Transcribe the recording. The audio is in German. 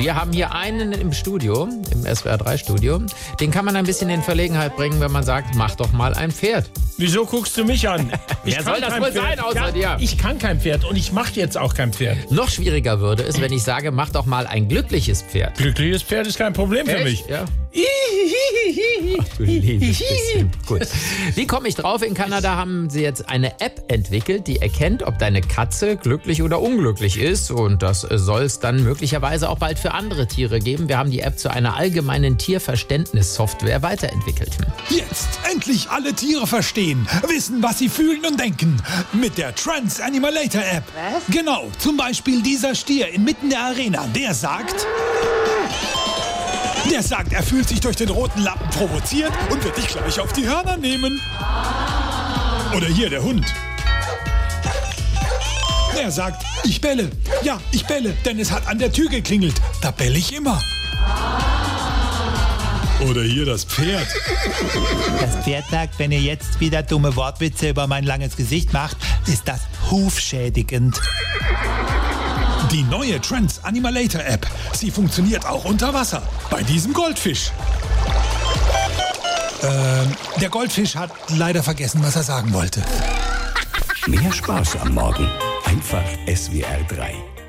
Wir haben hier einen im Studio, im SWR3-Studio. Den kann man ein bisschen in Verlegenheit bringen, wenn man sagt, mach doch mal ein Pferd. Wieso guckst du mich an? Wer soll das wohl Pferd. sein außer ja, dir? Ich kann kein Pferd und ich mache jetzt auch kein Pferd. Noch schwieriger würde es, wenn ich sage, mach doch mal ein glückliches Pferd. Glückliches Pferd ist kein Problem für mich. Ja. Du liebes bisschen. Gut. Wie komme ich drauf? In Kanada haben sie jetzt eine App entwickelt, die erkennt, ob deine Katze glücklich oder unglücklich ist. Und das soll es dann möglicherweise auch bald für andere Tiere geben. Wir haben die App zu einer allgemeinen Tierverständnissoftware weiterentwickelt. Jetzt endlich alle Tiere verstehen, wissen, was sie fühlen und denken. Mit der Trans Animalator App. Was? Genau, zum Beispiel dieser Stier inmitten der Arena, der sagt. Der sagt, er fühlt sich durch den roten Lappen provoziert und wird dich gleich auf die Hörner nehmen. Oder hier der Hund. Der sagt, ich bälle. Ja, ich bälle, denn es hat an der Tür geklingelt. Da bälle ich immer. Oder hier das Pferd. Das Pferd sagt, wenn ihr jetzt wieder dumme Wortwitze über mein langes Gesicht macht, ist das hufschädigend. Die neue Trends Animalator App. Sie funktioniert auch unter Wasser. Bei diesem Goldfisch. Ähm, der Goldfisch hat leider vergessen, was er sagen wollte. Mehr Spaß am Morgen. Einfach SWR 3.